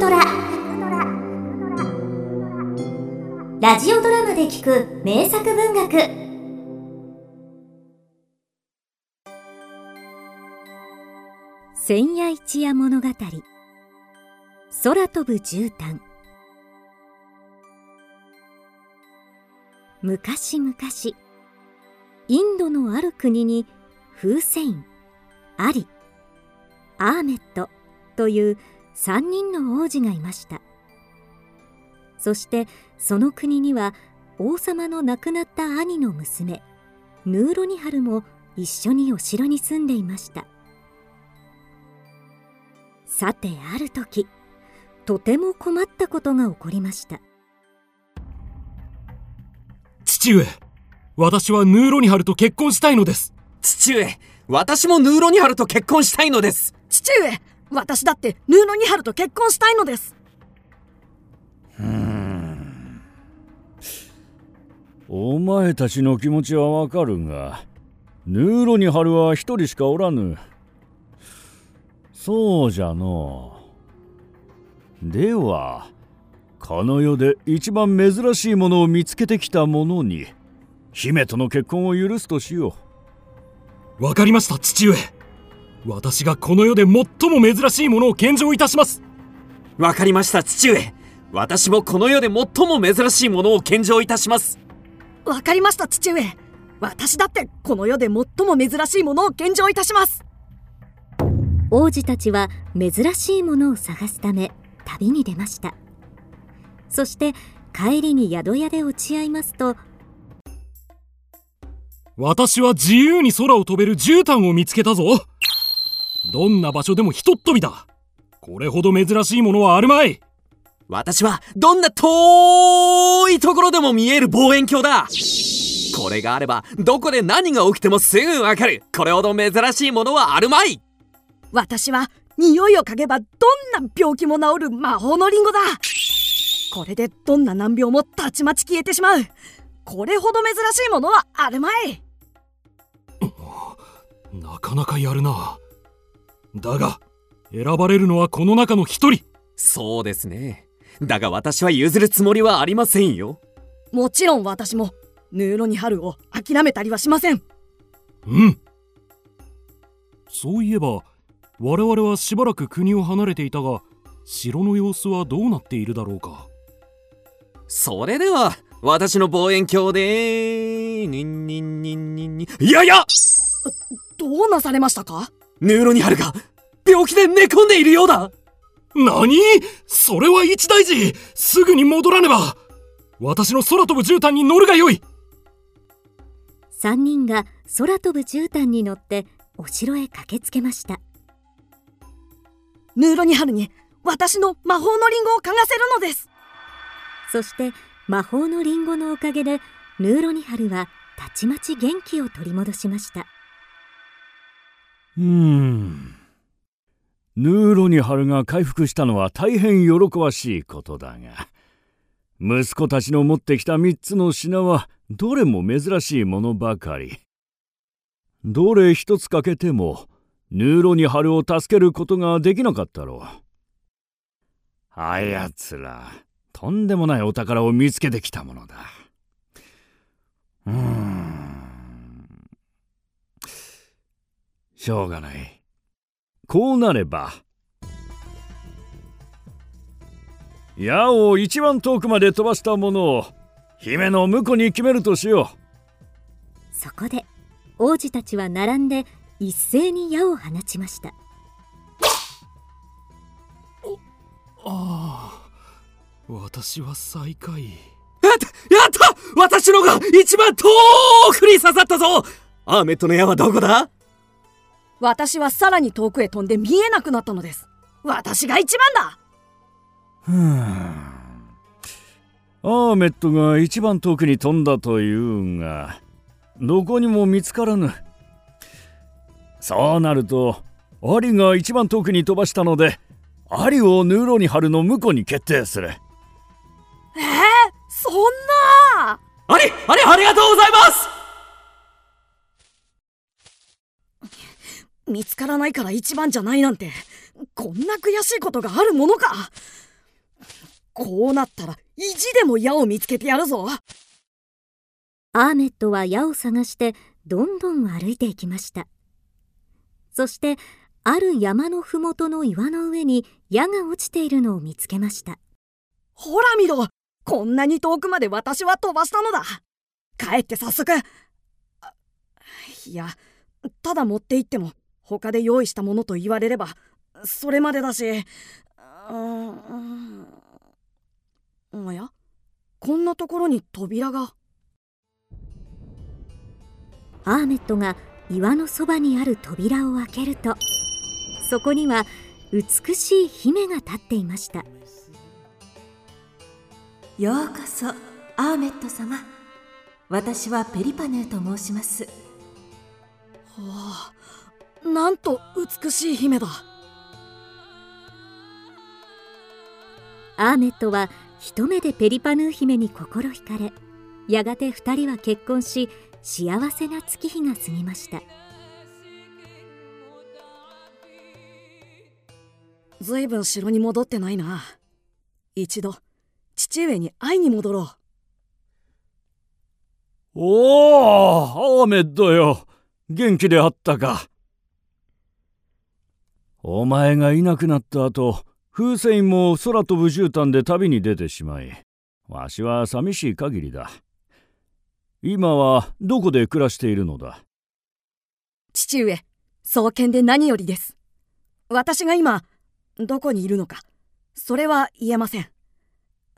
トラ。ラジオドラマで聞く名作文学。千夜一夜物語。空飛ぶ絨毯。昔々インドのある国にフーセインアリアーメットという3人の王子がいました。そしてその国には王様の亡くなった兄の娘ヌーロニハルも一緒にお城に住んでいました。さてある時とても困ったことが起こりました。父上私はヌーロニハルと結婚したいのです。父上私もヌーロニハルと結婚したいのです。父上私だってヌーロニハルと結婚したいのです。うん。お前たちの気持ちはわかるがヌーロニハルは一人しかおらぬ。そうじゃのではこの世で一番珍しいものを見つけてきた者に姫との結婚を許すとしよう。わかりました父上私がこの世で最も珍しいものを献上いたします。わかりました父上。私もこの世で最も珍しいものを献上いたします。わかりました父上。私だってこの世で最も珍しいものを献上いたします。王子たちは珍しいものを探すため旅に出ました。そして帰りに宿屋で落ち合いますと私は自由に空を飛べる絨毯を見つけたぞどんな場所でもひとっ飛びだ。これほど珍しいものはあるまい。私はどんな遠いところでも見える望遠鏡だ。これがあればどこで何が起きてもすぐわかる。これほど珍しいものはあるまい。私は匂いを嗅げばどんな病気も治る魔法のリンゴだ。これでどんな難病もたちまち消えてしまう。これほど珍しいものはあるまい。なかなかやるなだが選ばれるのはこの中の一人。そうですね。だが私は譲るつもりはありませんよ。もちろん私もヌーロニハルを諦めたりはしません。うん。そういえば我々はしばらく国を離れていたが城の様子はどうなっているだろうか。それでは私の望遠鏡でにんにんにんにんにいやいや！どうなされましたか？ヌーロニハルが病気で寝込んでいるようだ。何？それは一大事。すぐに戻らねば。私の空飛ぶ絨毯に乗るがよい。3人が空飛ぶ絨毯に乗ってお城へ駆けつけました。ヌーロニハルに私の魔法のリンゴを嗅がせるのです。そして魔法のリンゴのおかげでヌーロニハルはたちまち元気を取り戻しましたうーん。ヌーロニハルが回復したのは大変喜ばしいことだが息子たちの持ってきた3つの品はどれも珍しいものばかり。どれ一つ欠けてもヌーロニハルを助けることができなかったろう。あやつらとんでもないお宝を見つけてきたものだ。うん。しょうがない。こうなれば矢を一番遠くまで飛ばしたものを姫の婿に決めるとしよう。そこで王子たちは並んで一斉に矢を放ちました。ああ私は最下位。やったやった！私のが一番遠くに刺さったぞ！アーメットの矢はどこだ？私はさらに遠くへ飛んで見えなくなったのです。私が一番だ。ふん。アーメットが一番遠くに飛んだというがどこにも見つからぬ。そうなるとアリが一番遠くに飛ばしたのでアリをヌーロニハルの婿に決定する。えー、そんな。あれあれありがとうございます見つからないから一番じゃないなんてこんな悔しいことがあるものか。こうなったら意地でも矢を見つけてやるぞ。アーメットは矢を探してどんどん歩いていきました。そしてある山のふもとの岩の上に矢が落ちているのを見つけました。ほら見ろこんなに遠くまで私は飛ばしたのだ。帰って早速。いやただ持って行っても他で用意したものと言われればそれまでだし。うんおや？こんなところに扉が。アーメットが岩のそばにある扉を開けるとそこには美しい姫が立っていました。ようこそアーメット様。私はペリパヌーと申します。はあなんと美しい姫だ。アーメットは一目でペリパヌー姫に心惹かれやがて二人は結婚し幸せな月日が過ぎました。ずいぶん城に戻ってないな。一度父上に会いに戻ろう。おおアーメッドよ。元気であったかお前がいなくなった後風船も空飛ぶ絨毯で旅に出てしまいわしは寂しい限りだ。今はどこで暮らしているのだ？父上双剣で何よりです。私が今どこにいるのかそれは言えません。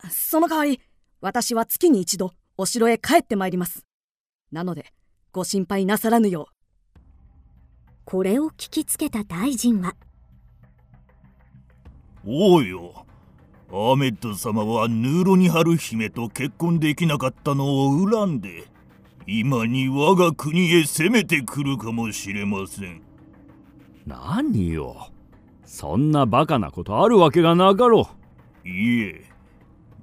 その代わり私は月に一度お城へ帰ってまいります。なのでご心配なさらぬよう。これを聞きつけた大臣はおうよ。アーメッド様はヌーロニハル姫と結婚できなかったのを恨んで今に我が国へ攻めてくるかもしれません。何よ。そんなバカなことあるわけがなかろう。いえ。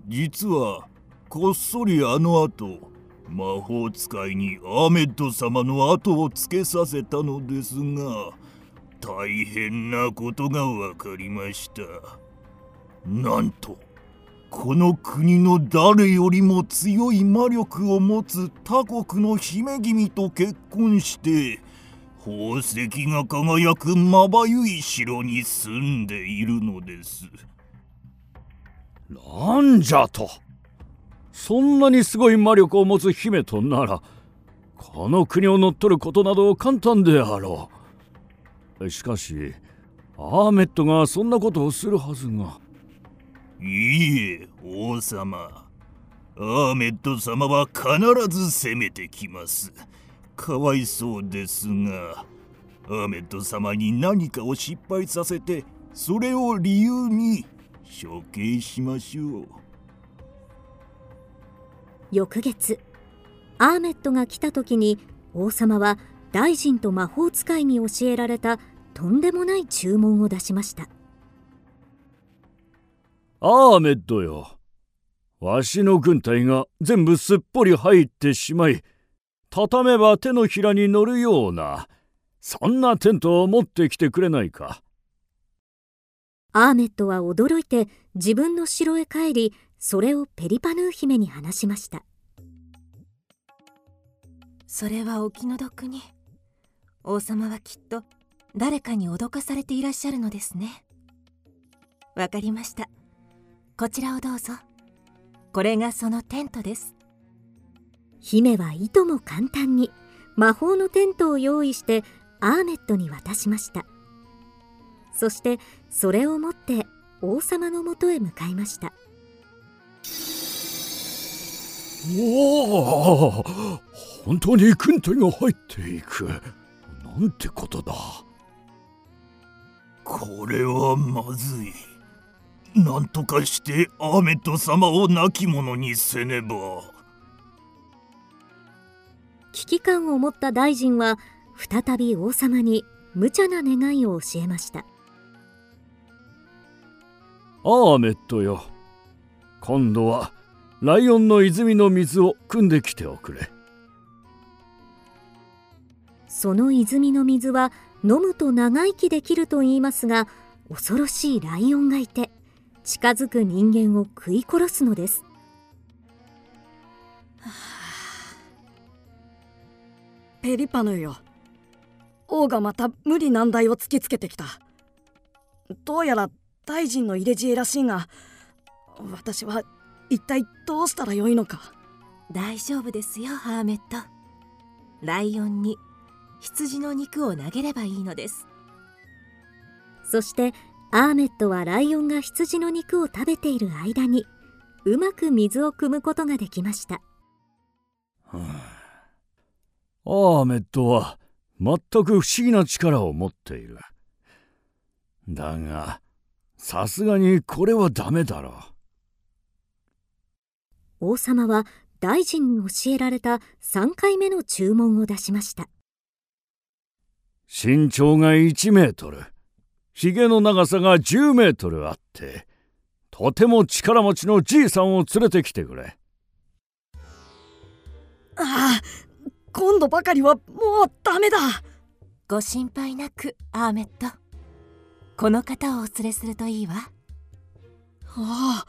実はこっそりあの後魔法使いにアーメッド様の後をつけさせたのですが大変なことが分かりました。なんとこの国の誰よりも強い魔力を持つ他国の姫君と結婚して宝石が輝くまばゆい城に住んでいるのです。なんじゃと。そんなにすごい魔力を持つ姫とならこの国を乗っ取ることなど簡単であろう。しかしアーメットがそんなことをするはずが。いいえ王様。アーメット様は必ず攻めてきます。かわいそうですがアーメット様に何かを失敗させてそれを理由に処刑しましょう。翌月アーメットが来た時に王様は大臣と魔法使いに教えられたとんでもない注文を出しました。アーメッドよ。わしの軍隊が全部すっぽり入ってしまい畳めば手のひらに乗るようなそんなテントを持ってきてくれないか。アーメットは驚いて自分の城へ帰りそれをペリパヌー姫に話しました。それはお気の毒に王様はきっと誰かに脅かされていらっしゃるのですね。わかりました。こちらをどうぞ。これがそのテントです。姫はいとも簡単に魔法のテントを用意してアーメットに渡しました。そしてそれを持って王様のもとへ向かいました。おお本当に軍隊が入っていく。なんてことだ。これはまずい。なんとかしてアーメット様を亡き者にせねば。危機感を持った大臣は再び王様に無茶な願いを教えました。アーメットよ。今度はライオンの泉の水を汲んできておくれその泉の水は飲むと長生きできると言いますが恐ろしいライオンがいて近づく人間を食い殺すのです。ペリパヌよ。王がまた無理難題を突きつけてきた。どうやら大臣の入れ知恵らしいが私は一体どうしたらよいのか。大丈夫ですよハーメット。ライオンに羊の肉を投げればいいのです。そしてアーメットはライオンが羊の肉を食べている間にうまく水を汲むことができました、はあ、アーメットは全く不思議な力を持っている。だがさすがにこれはダメだろう。王様は大臣に教えられた3回目の注文を出しました身長が1メートルひげの長さが10メートルあってとても力持ちのじいさんを連れてきてくれ。ああ今度ばかりはもうダメだ。ご心配なくアーメット。この方をお連れするといいわ。ああ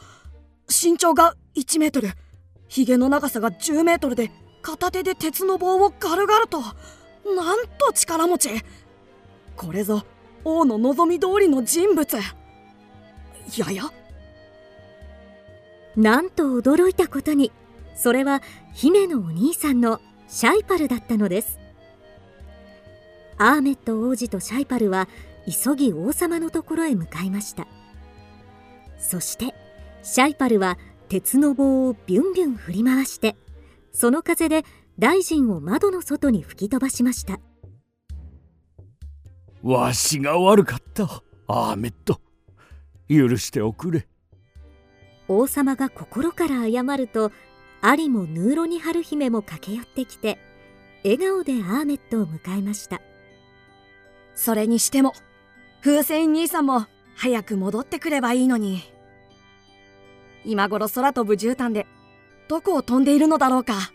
身長が1メートルひげの長さが10メートルで片手で鉄の棒をガルガルとなんと力持ち。これぞ王の望み通りの人物。やや？なんと驚いたことにそれは姫のお兄さんのシャイパルだったのです。アーメット王子とシャイパルは急ぎ王様のところへ向かいました。そしてシャイパルは鉄の棒をビュンビュン振り回してその風で大臣を窓の外に吹き飛ばしました。わしが悪かった。アーメット。許しておくれ。王様が心から謝るとアリもヌーロニハル姫も駆け寄ってきて笑顔でアーメットを迎えました。それにしても風船兄さんも早く戻ってくればいいのに。今頃空飛ぶ絨毯でどこを飛んでいるのだろうか